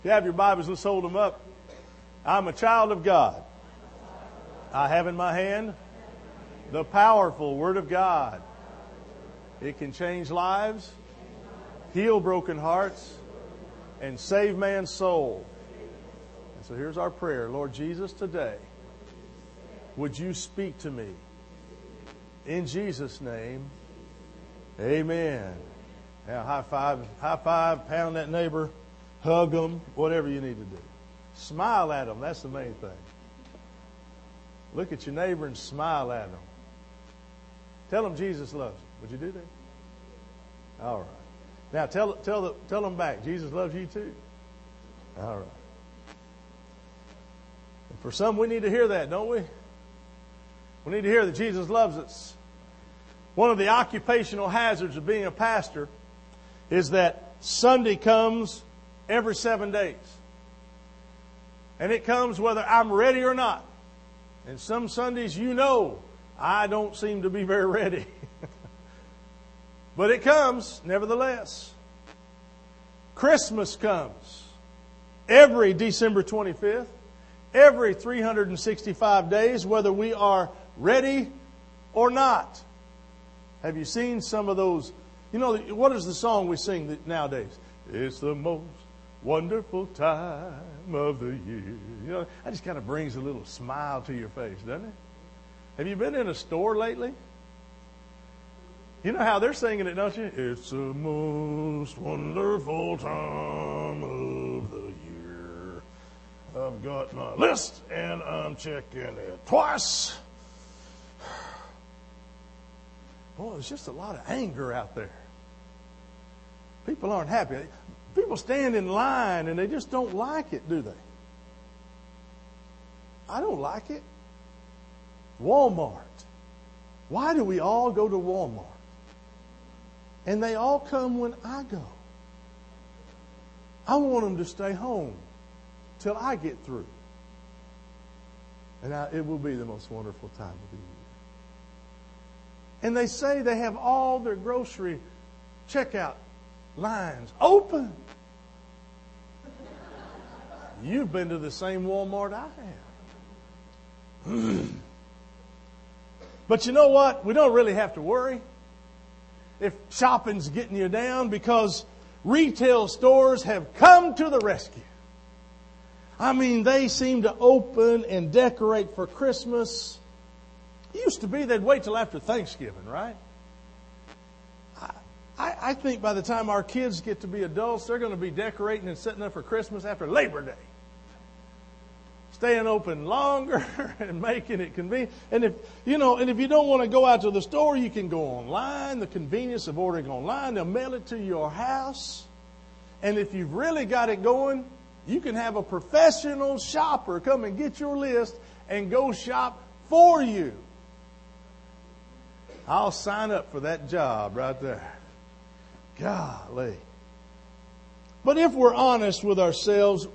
If you have your Bibles, let's hold them up. I'm a child of God. I have in my hand the powerful Word of God. It can change lives, heal broken hearts, and save man's soul. And so here's our prayer Lord Jesus, today, would you speak to me? In Jesus' name, amen. Now, high five, high five, pound that neighbor, hug them, whatever you need to do. Smile at them, that's the main thing. Look at your neighbor and smile at them. Tell them Jesus loves them. Would you do that? All right. Now tell tell the, tell them back. Jesus loves you too. All right. And for some, we need to hear that, don't we? We need to hear that Jesus loves us. One of the occupational hazards of being a pastor is that Sunday comes every seven days. And it comes whether I'm ready or not. And some Sundays, you know, I don't seem to be very ready. but it comes, nevertheless. Christmas comes every December 25th, every 365 days, whether we are ready or not. Have you seen some of those? You know, what is the song we sing nowadays? It's the most wonderful time of the year. You know, that just kind of brings a little smile to your face, doesn't it? Have you been in a store lately? You know how they're singing it, don't you? It's the most wonderful time of the year. I've got my list and I'm checking it twice. Boy, there's just a lot of anger out there. People aren't happy. People stand in line and they just don't like it, do they? I don't like it. Walmart. Why do we all go to Walmart? And they all come when I go. I want them to stay home till I get through. And I, it will be the most wonderful time of the year. And they say they have all their grocery checkout lines open. You've been to the same Walmart I have. but you know what? We don't really have to worry if shopping's getting you down because retail stores have come to the rescue. I mean, they seem to open and decorate for Christmas. It used to be they'd wait till after Thanksgiving, right? I, I think by the time our kids get to be adults, they're going to be decorating and setting up for Christmas after Labor Day. Staying open longer and making it convenient. And if you know, and if you don't want to go out to the store, you can go online. The convenience of ordering online, they'll mail it to your house. And if you've really got it going, you can have a professional shopper come and get your list and go shop for you. I'll sign up for that job right there. Golly. But if we're honest with ourselves,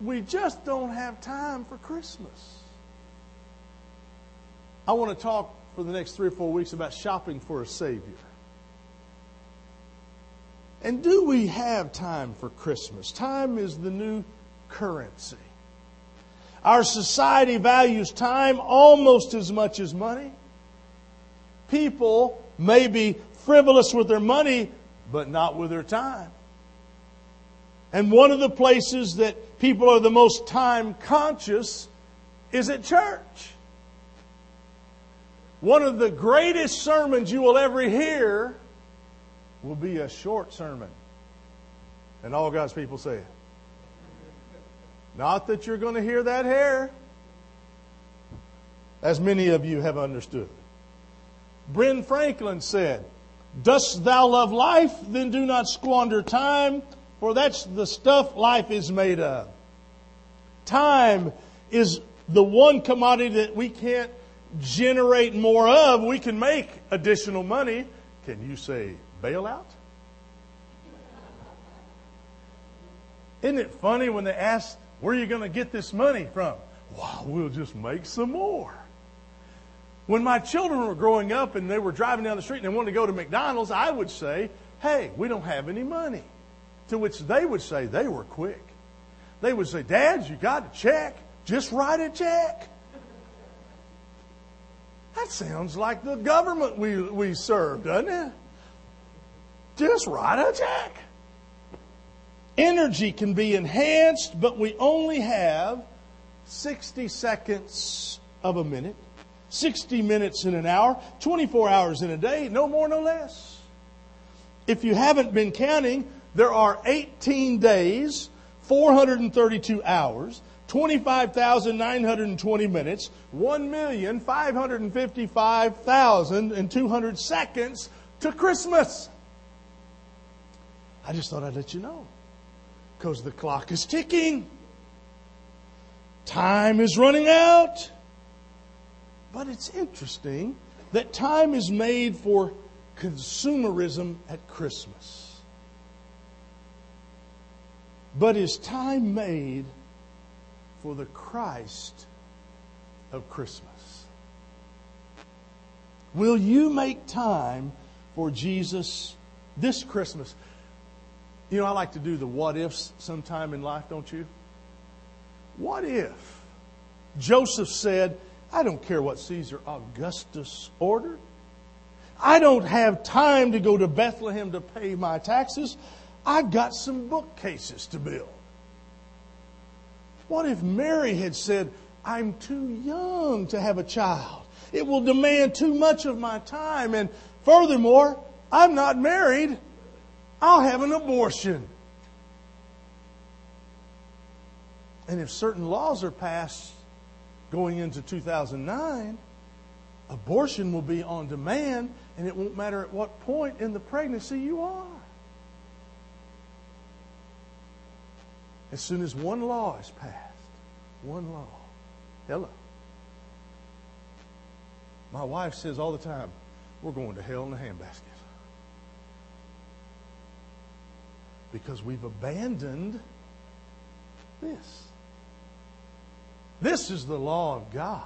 we just don't have time for Christmas. I want to talk for the next three or four weeks about shopping for a Savior. And do we have time for Christmas? Time is the new currency. Our society values time almost as much as money. People may be frivolous with their money, but not with their time. And one of the places that people are the most time conscious is at church. One of the greatest sermons you will ever hear will be a short sermon. And all God's people say it. Not that you're going to hear that here, as many of you have understood. Ben Franklin said, Dost thou love life? Then do not squander time, for that's the stuff life is made of. Time is the one commodity that we can't generate more of. We can make additional money. Can you say bailout? Isn't it funny when they ask, where are you going to get this money from? Well, we'll just make some more. When my children were growing up and they were driving down the street and they wanted to go to McDonald's, I would say, hey, we don't have any money. To which they would say they were quick. They would say, Dad, you got a check. Just write a check. That sounds like the government we, we serve, doesn't it? Just write a check. Energy can be enhanced, but we only have 60 seconds of a minute, 60 minutes in an hour, 24 hours in a day, no more, no less. If you haven't been counting, there are 18 days, 432 hours, 25,920 minutes, 1,555,200 seconds to Christmas. I just thought I'd let you know. Because the clock is ticking. Time is running out. But it's interesting that time is made for consumerism at Christmas. But is time made for the Christ of Christmas? Will you make time for Jesus this Christmas? You know, I like to do the what ifs sometime in life, don't you? What if Joseph said, I don't care what Caesar Augustus ordered. I don't have time to go to Bethlehem to pay my taxes. I've got some bookcases to build. What if Mary had said, I'm too young to have a child? It will demand too much of my time. And furthermore, I'm not married. I'll have an abortion. And if certain laws are passed going into 2009, abortion will be on demand, and it won't matter at what point in the pregnancy you are. As soon as one law is passed, one law. Hello. My wife says all the time, we're going to hell in a handbasket. Because we've abandoned this. This is the law of God.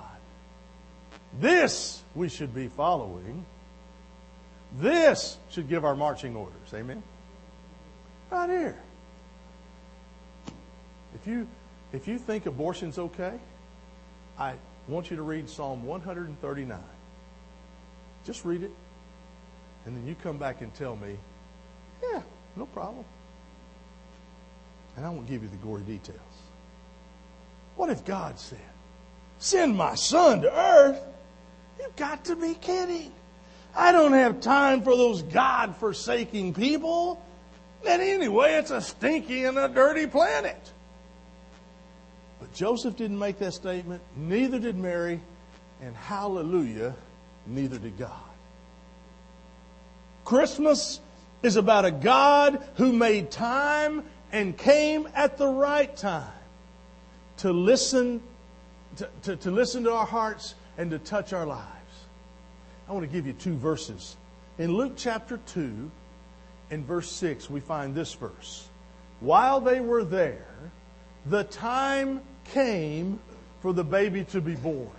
This we should be following. This should give our marching orders. Amen? Right here. If you, if you think abortion's okay, I want you to read Psalm 139. Just read it. And then you come back and tell me, yeah, no problem. And I won't give you the gory details. What if God said, Send my son to earth? You've got to be kidding. I don't have time for those God forsaking people. And anyway, it's a stinky and a dirty planet. But Joseph didn't make that statement, neither did Mary, and hallelujah, neither did God. Christmas is about a God who made time and came at the right time to listen to, to, to, listen to our hearts and to touch our lives. I want to give you two verses. In Luke chapter 2, in verse 6, we find this verse. While they were there, the time came for the baby to be born.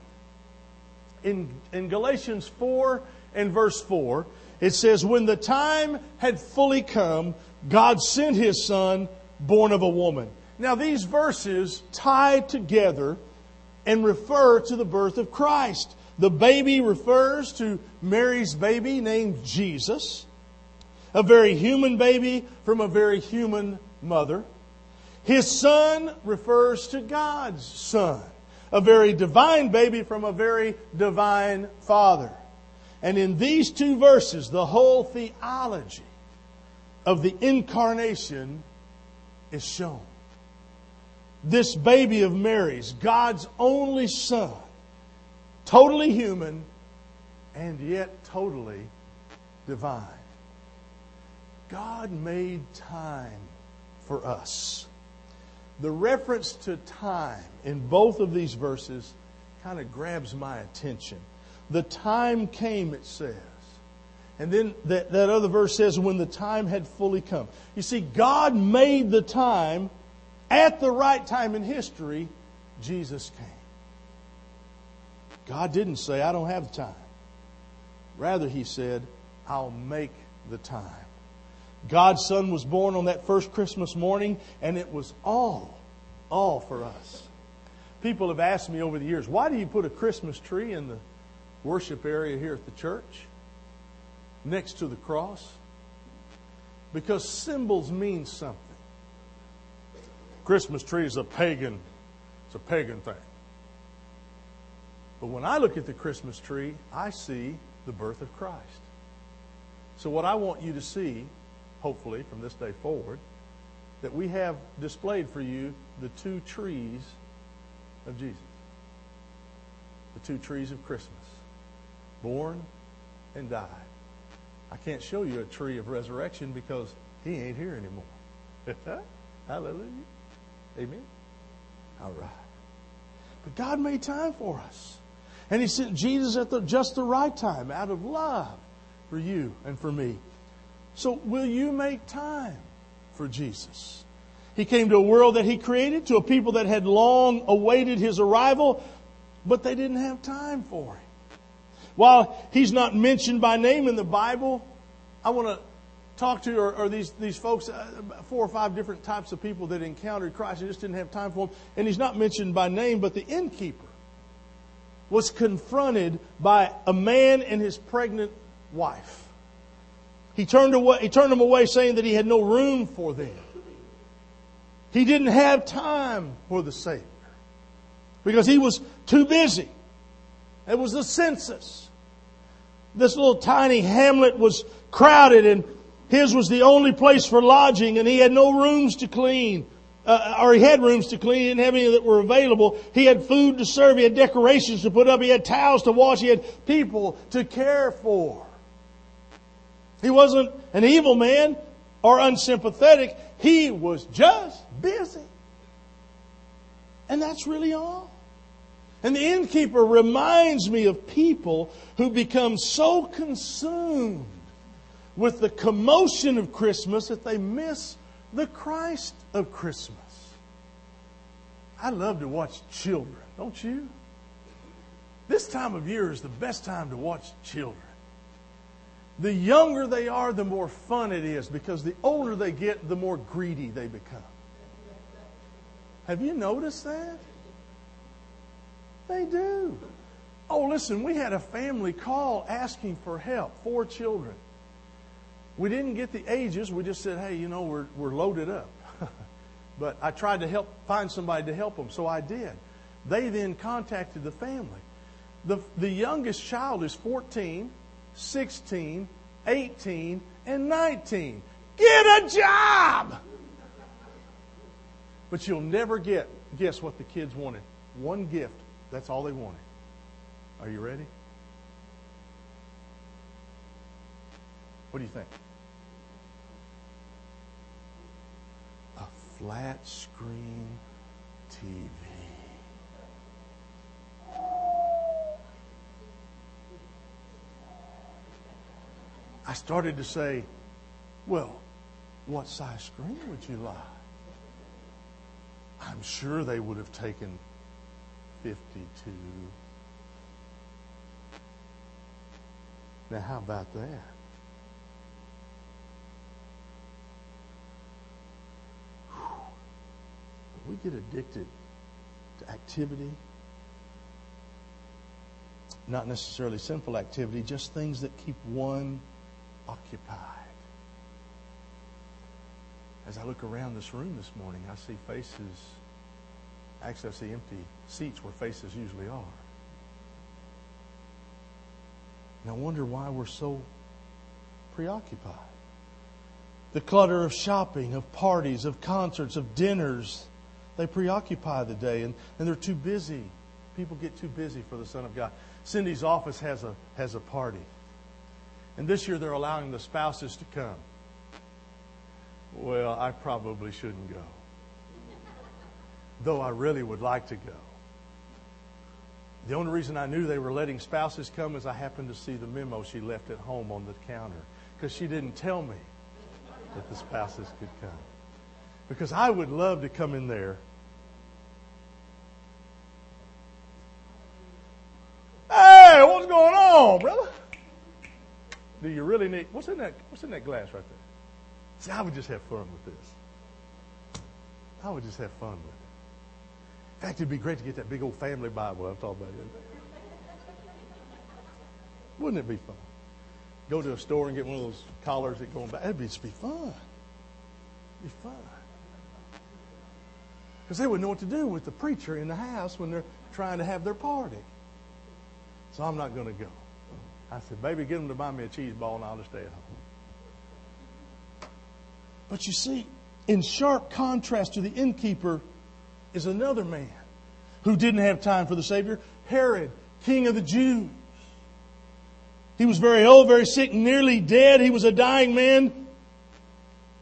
In, in Galatians 4 and verse 4, it says, When the time had fully come, God sent his son, born of a woman. Now, these verses tie together and refer to the birth of Christ. The baby refers to Mary's baby named Jesus, a very human baby from a very human mother. His son refers to God's son, a very divine baby from a very divine father. And in these two verses, the whole theology of the incarnation is shown. This baby of Mary's, God's only son, totally human and yet totally divine. God made time for us. The reference to time in both of these verses kind of grabs my attention. The time came, it says. And then that, that other verse says, when the time had fully come. You see, God made the time at the right time in history, Jesus came. God didn't say, I don't have time. Rather, He said, I'll make the time. God's Son was born on that first Christmas morning, and it was all all for us. People have asked me over the years, why do you put a Christmas tree in the worship area here at the church next to the cross? Because symbols mean something. Christmas tree is a pagan, it's a pagan thing. But when I look at the Christmas tree, I see the birth of Christ. So what I want you to see, hopefully from this day forward, that we have displayed for you the two trees of Jesus. The two trees of Christmas. Born and died. I can't show you a tree of resurrection because he ain't here anymore. Hallelujah. Amen. All right. But God made time for us. And He sent Jesus at the, just the right time out of love for you and for me. So, will you make time for Jesus? He came to a world that He created, to a people that had long awaited His arrival, but they didn't have time for Him. While He's not mentioned by name in the Bible, I want to talk to are these, these folks, uh, four or five different types of people that encountered Christ and just didn't have time for him. And he's not mentioned by name, but the innkeeper was confronted by a man and his pregnant wife. He turned, away, he turned them away saying that he had no room for them. He didn't have time for the Savior because he was too busy. It was the census. This little tiny hamlet was crowded and his was the only place for lodging and he had no rooms to clean. Uh, or he had rooms to clean, he didn't have any that were available. He had food to serve, he had decorations to put up, he had towels to wash, he had people to care for. He wasn't an evil man or unsympathetic, he was just busy. And that's really all. And the innkeeper reminds me of people who become so consumed with the commotion of Christmas that they miss the Christ of Christmas. I love to watch children, don't you? This time of year is the best time to watch children. The younger they are, the more fun it is because the older they get, the more greedy they become. Have you noticed that? They do. Oh, listen, we had a family call asking for help, four children. We didn't get the ages. We just said, hey, you know, we're, we're loaded up. but I tried to help find somebody to help them, so I did. They then contacted the family. The, the youngest child is 14, 16, 18, and 19. Get a job! But you'll never get, guess what the kids wanted? One gift. That's all they wanted. Are you ready? What do you think? A flat screen TV. I started to say, well, what size screen would you like? I'm sure they would have taken 52. Now, how about that? Get addicted to activity, not necessarily sinful activity, just things that keep one occupied. As I look around this room this morning, I see faces, actually, I see empty seats where faces usually are. And I wonder why we're so preoccupied. The clutter of shopping, of parties, of concerts, of dinners, they preoccupy the day and, and they're too busy. People get too busy for the Son of God. Cindy's office has a, has a party. And this year they're allowing the spouses to come. Well, I probably shouldn't go. Though I really would like to go. The only reason I knew they were letting spouses come is I happened to see the memo she left at home on the counter because she didn't tell me that the spouses could come because I would love to come in there. Hey, what's going on, brother? Do you really need what's in that what's in that glass right there? See, I would just have fun with this. I would just have fun with it. In fact, it'd be great to get that big old family Bible I'm talking about. Wouldn't it be fun? Go to a store and get one of those collars that go on back. That'd be, just be fun. Be fun. Because they wouldn't know what to do with the preacher in the house when they're trying to have their party. So I'm not going to go. I said, baby, get them to buy me a cheese ball and I'll just stay at home. But you see, in sharp contrast to the innkeeper is another man who didn't have time for the Savior Herod, king of the Jews. He was very old, very sick, nearly dead. He was a dying man,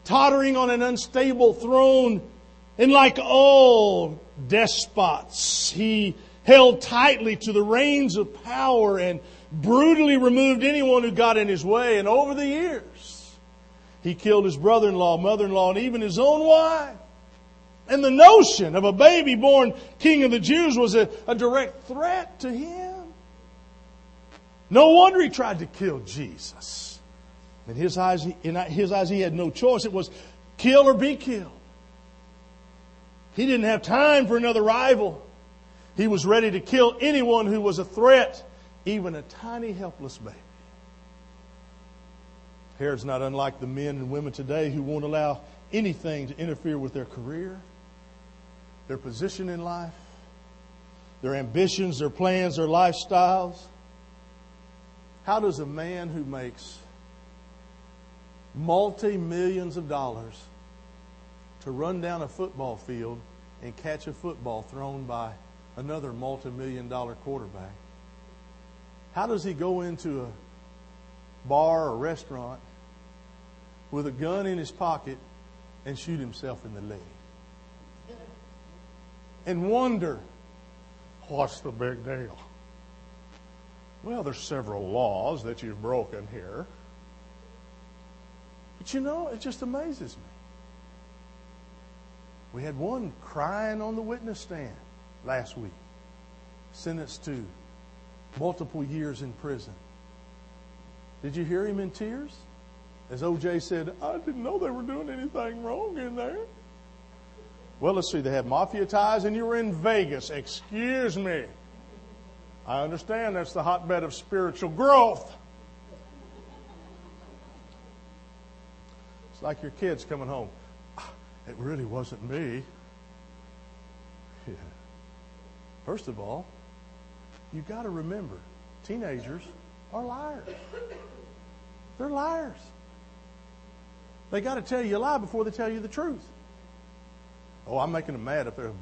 tottering on an unstable throne. And like all despots, he held tightly to the reins of power and brutally removed anyone who got in his way. And over the years, he killed his brother in law, mother in law, and even his own wife. And the notion of a baby born king of the Jews was a, a direct threat to him. No wonder he tried to kill Jesus. In his eyes, in his eyes, he had no choice. It was kill or be killed. He didn't have time for another rival. He was ready to kill anyone who was a threat, even a tiny, helpless baby. Herod's not unlike the men and women today who won't allow anything to interfere with their career, their position in life, their ambitions, their plans, their lifestyles. How does a man who makes multi millions of dollars to run down a football field and catch a football thrown by another multi million dollar quarterback, how does he go into a bar or restaurant with a gun in his pocket and shoot himself in the leg? And wonder, what's the big deal? Well, there's several laws that you've broken here. But you know, it just amazes me. We had one crying on the witness stand last week, sentenced to multiple years in prison. Did you hear him in tears? As OJ said, I didn't know they were doing anything wrong in there. Well, let's see, they have mafia ties and you were in Vegas. Excuse me. I understand that's the hotbed of spiritual growth. It's like your kids coming home. It really wasn't me. Yeah. First of all, you got to remember teenagers are liars. They're liars. They got to tell you a lie before they tell you the truth. Oh, I'm making them mad up there.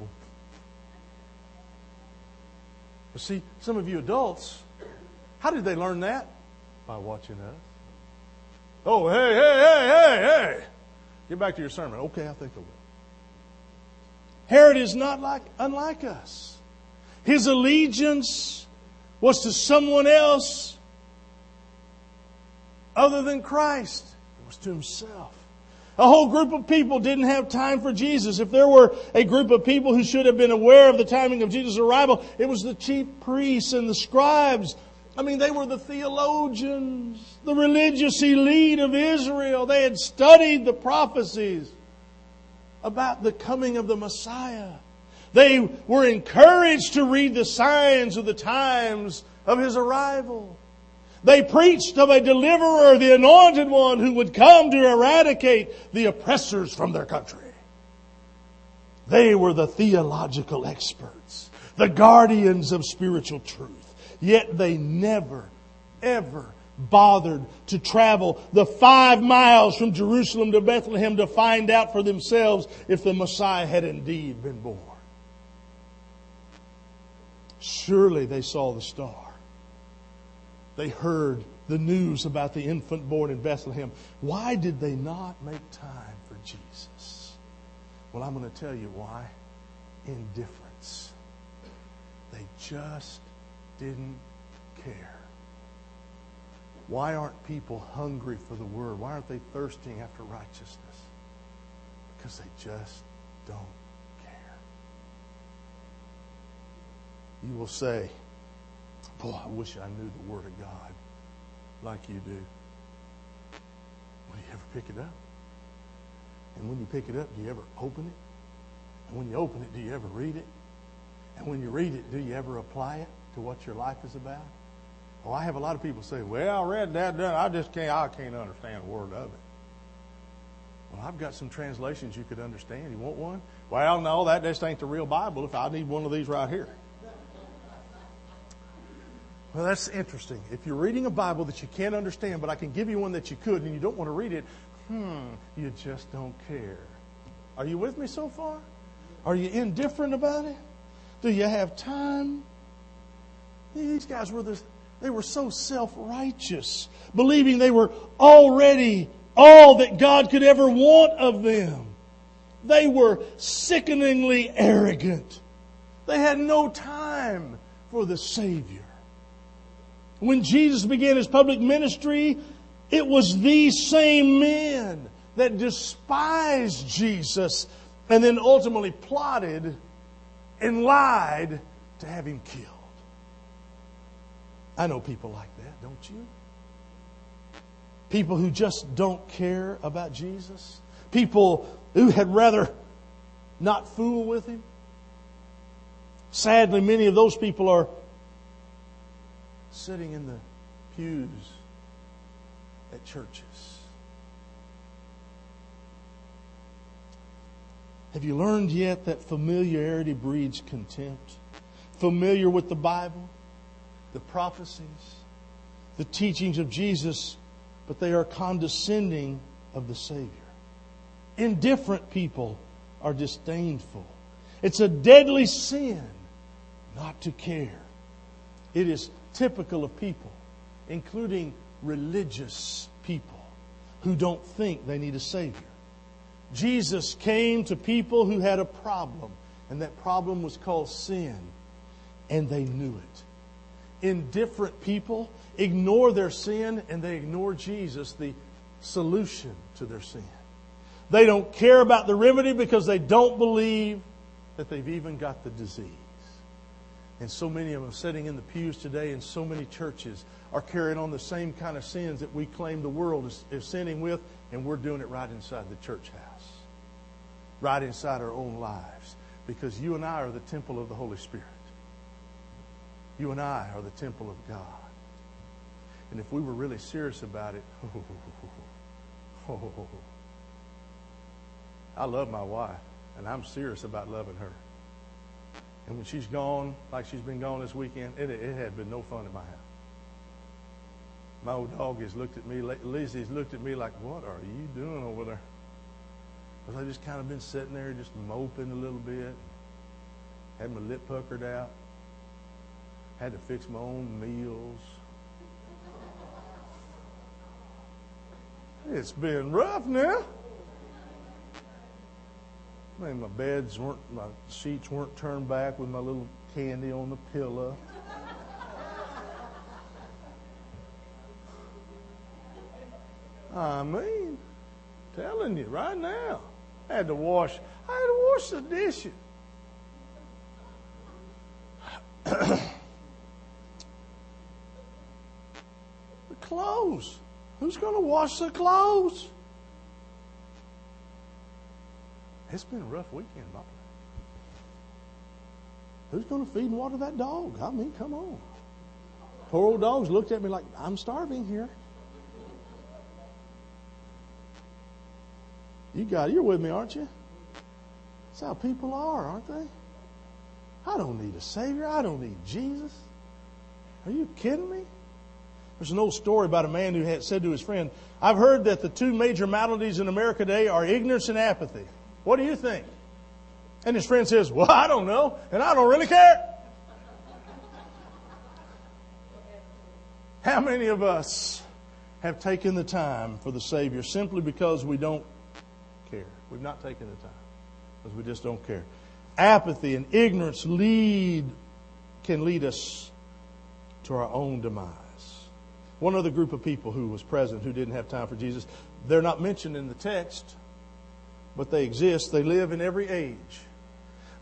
But see, some of you adults, how did they learn that? By watching us. Oh, hey, hey, hey, hey, hey. Get back to your sermon. Okay, I think I will. Herod is not like unlike us. His allegiance was to someone else other than Christ. It was to himself. A whole group of people didn't have time for Jesus. If there were a group of people who should have been aware of the timing of Jesus' arrival, it was the chief priests and the scribes. I mean, they were the theologians, the religious elite of Israel. They had studied the prophecies about the coming of the Messiah. They were encouraged to read the signs of the times of his arrival. They preached of a deliverer, the anointed one who would come to eradicate the oppressors from their country. They were the theological experts, the guardians of spiritual truth. Yet they never, ever bothered to travel the five miles from Jerusalem to Bethlehem to find out for themselves if the Messiah had indeed been born. Surely they saw the star they heard the news about the infant born in Bethlehem. Why did they not make time for Jesus? Well, I'm going to tell you why. Indifference. They just didn't care. Why aren't people hungry for the Word? Why aren't they thirsting after righteousness? Because they just don't care. You will say, Boy, I wish I knew the Word of God like you do. Will you ever pick it up? And when you pick it up, do you ever open it? And when you open it, do you ever read it? And when you read it, do you ever apply it to what your life is about? Oh, I have a lot of people say, "Well, I read that, I just can't, I can't understand a word of it." Well, I've got some translations you could understand. You want one? Well, no, that just ain't the real Bible. If I need one of these right here. Well, that's interesting. If you're reading a Bible that you can't understand, but I can give you one that you could, and you don't want to read it, hmm, you just don't care. Are you with me so far? Are you indifferent about it? Do you have time? These guys were this, they were so self-righteous, believing they were already all that God could ever want of them. They were sickeningly arrogant. They had no time for the Savior. When Jesus began his public ministry, it was these same men that despised Jesus and then ultimately plotted and lied to have him killed. I know people like that, don't you? People who just don't care about Jesus. People who had rather not fool with him. Sadly, many of those people are sitting in the pews at churches. Have you learned yet that familiarity breeds contempt? Familiar with the Bible, the prophecies, the teachings of Jesus, but they are condescending of the Savior. Indifferent people are disdainful. It's a deadly sin not to care. It is typical of people, including religious people who don't think they need a Savior. Jesus came to people who had a problem, and that problem was called sin, and they knew it. Indifferent people ignore their sin and they ignore Jesus, the solution to their sin. They don't care about the remedy because they don't believe that they've even got the disease. And so many of them sitting in the pews today in so many churches are carrying on the same kind of sins that we claim the world is, is sinning with, and we're doing it right inside the church house, right inside our own lives, because you and I are the temple of the Holy Spirit. You and I are the temple of God. And if we were really serious about it, oh, oh, I love my wife, and I'm serious about loving her. And when she's gone, like she's been gone this weekend, it, it had been no fun in my house. My old dog has looked at me, Lizzie's looked at me like, what are you doing over there? Because I just kind of been sitting there just moping a little bit, had my lip puckered out, had to fix my own meals. It's been rough now. I mean, my beds weren't, my sheets weren't turned back with my little candy on the pillow. I mean, telling you right now, I had to wash. I had to wash the dishes. the clothes. Who's going to wash the clothes? It's been a rough weekend, Papa. Who's going to feed and water that dog? I mean, come on. Poor old dogs looked at me like, I'm starving here. You got it. You're with me, aren't you? That's how people are, aren't they? I don't need a Savior. I don't need Jesus. Are you kidding me? There's an old story about a man who had said to his friend, I've heard that the two major maladies in America today are ignorance and apathy. What do you think? And his friend says, Well, I don't know, and I don't really care. How many of us have taken the time for the Savior simply because we don't care? We've not taken the time because we just don't care. Apathy and ignorance lead can lead us to our own demise. One other group of people who was present who didn't have time for Jesus, they're not mentioned in the text but they exist. They live in every age.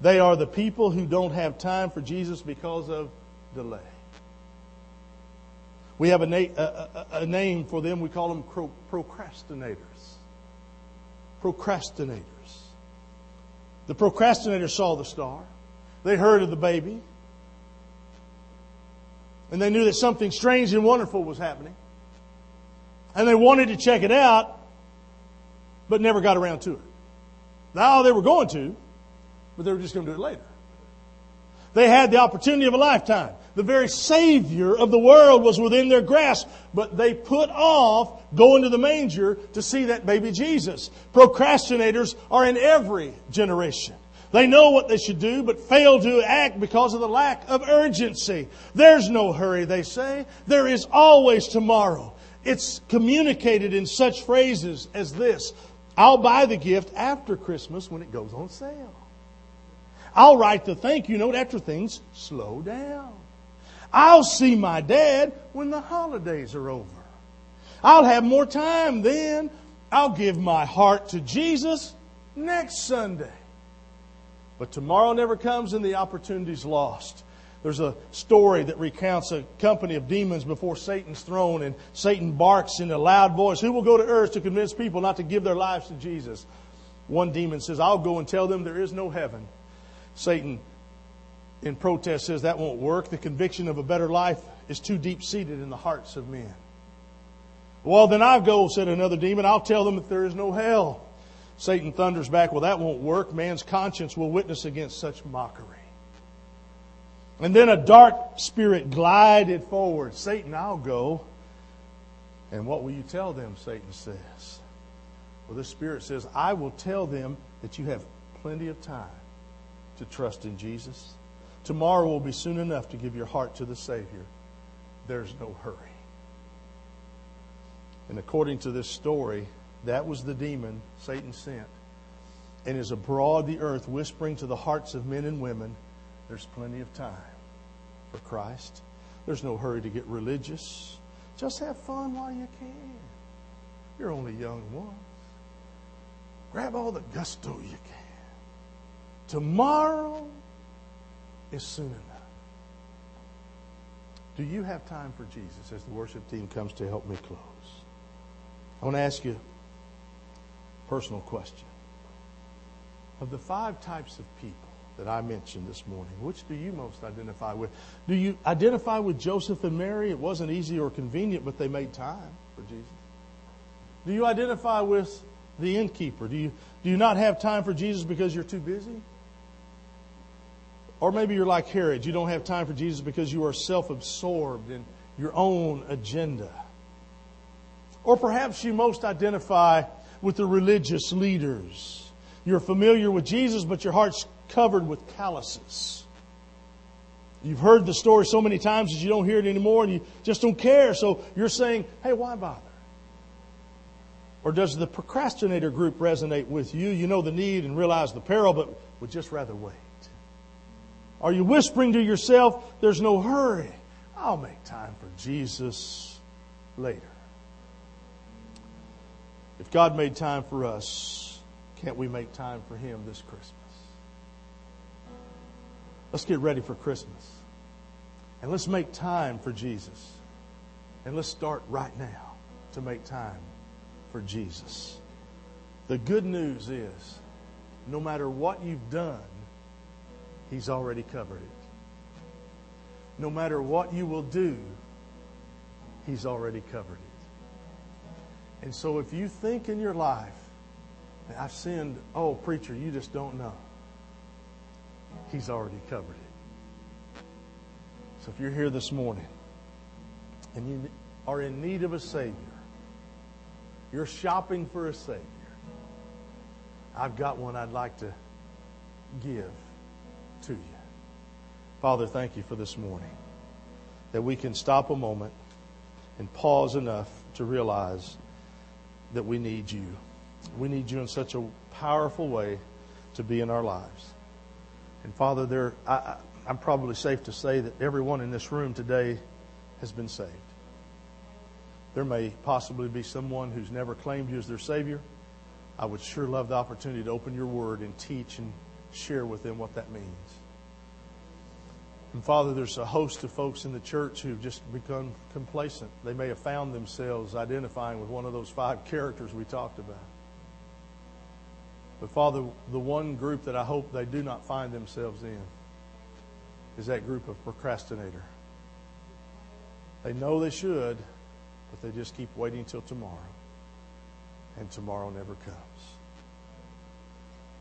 They are the people who don't have time for Jesus because of delay. We have a, na- a, a, a name for them. We call them pro- procrastinators. Procrastinators. The procrastinator saw the star. They heard of the baby. And they knew that something strange and wonderful was happening. And they wanted to check it out, but never got around to it. Now they were going to, but they were just going to do it later. They had the opportunity of a lifetime. The very Savior of the world was within their grasp, but they put off going to the manger to see that baby Jesus. Procrastinators are in every generation. They know what they should do, but fail to act because of the lack of urgency. There's no hurry, they say. There is always tomorrow. It's communicated in such phrases as this I'll buy the gift after Christmas when it goes on sale. I'll write the thank you note after things slow down. I'll see my dad when the holidays are over. I'll have more time then. I'll give my heart to Jesus next Sunday. But tomorrow never comes and the opportunity's lost. There's a story that recounts a company of demons before Satan's throne, and Satan barks in a loud voice, Who will go to earth to convince people not to give their lives to Jesus? One demon says, I'll go and tell them there is no heaven. Satan, in protest, says that won't work. The conviction of a better life is too deep seated in the hearts of men. Well, then I'll go, said another demon. I'll tell them that there is no hell. Satan thunders back, Well, that won't work. Man's conscience will witness against such mockery. And then a dark spirit glided forward. Satan, I'll go. And what will you tell them? Satan says. Well, this spirit says, I will tell them that you have plenty of time to trust in Jesus. Tomorrow will be soon enough to give your heart to the Savior. There's no hurry. And according to this story, that was the demon Satan sent and is abroad the earth whispering to the hearts of men and women there's plenty of time for Christ. There's no hurry to get religious. Just have fun while you can. You're only young once. Grab all the gusto you can. Tomorrow is soon enough. Do you have time for Jesus as the worship team comes to help me close? I want to ask you personal question. Of the five types of people, that I mentioned this morning. Which do you most identify with? Do you identify with Joseph and Mary? It wasn't easy or convenient, but they made time for Jesus. Do you identify with the innkeeper? Do you, do you not have time for Jesus because you're too busy? Or maybe you're like Herod. You don't have time for Jesus because you are self absorbed in your own agenda. Or perhaps you most identify with the religious leaders. You're familiar with Jesus, but your heart's covered with calluses. You've heard the story so many times that you don't hear it anymore and you just don't care. So you're saying, hey, why bother? Or does the procrastinator group resonate with you? You know the need and realize the peril, but would just rather wait. Are you whispering to yourself, there's no hurry? I'll make time for Jesus later. If God made time for us, can't we make time for Him this Christmas? Let's get ready for Christmas. And let's make time for Jesus. And let's start right now to make time for Jesus. The good news is no matter what you've done, He's already covered it. No matter what you will do, He's already covered it. And so if you think in your life, I've sinned, oh, preacher, you just don't know. He's already covered it. So if you're here this morning and you are in need of a Savior, you're shopping for a Savior, I've got one I'd like to give to you. Father, thank you for this morning that we can stop a moment and pause enough to realize that we need you. We need you in such a powerful way to be in our lives. And Father, there, I, I'm probably safe to say that everyone in this room today has been saved. There may possibly be someone who's never claimed you as their Savior. I would sure love the opportunity to open your word and teach and share with them what that means. And Father, there's a host of folks in the church who've just become complacent. They may have found themselves identifying with one of those five characters we talked about. But Father, the one group that I hope they do not find themselves in is that group of procrastinator. They know they should, but they just keep waiting till tomorrow. And tomorrow never comes.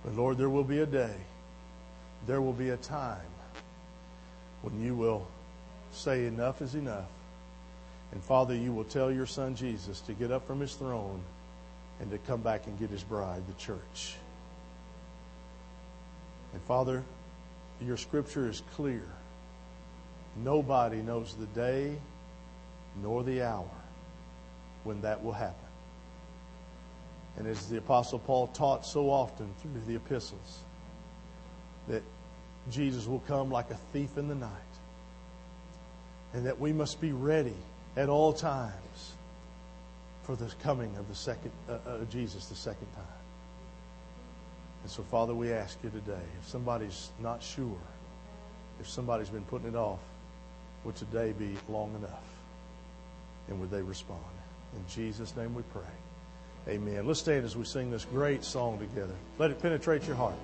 But Lord, there will be a day, there will be a time when you will say, Enough is enough. And Father, you will tell your Son Jesus to get up from his throne and to come back and get his bride, the church. And Father, your scripture is clear. Nobody knows the day nor the hour when that will happen. And as the Apostle Paul taught so often through the epistles, that Jesus will come like a thief in the night. And that we must be ready at all times for the coming of the second uh, uh, Jesus the second time. And so, Father, we ask you today, if somebody's not sure, if somebody's been putting it off, would today be long enough? And would they respond? In Jesus' name we pray. Amen. Let's stand as we sing this great song together. Let it penetrate your heart.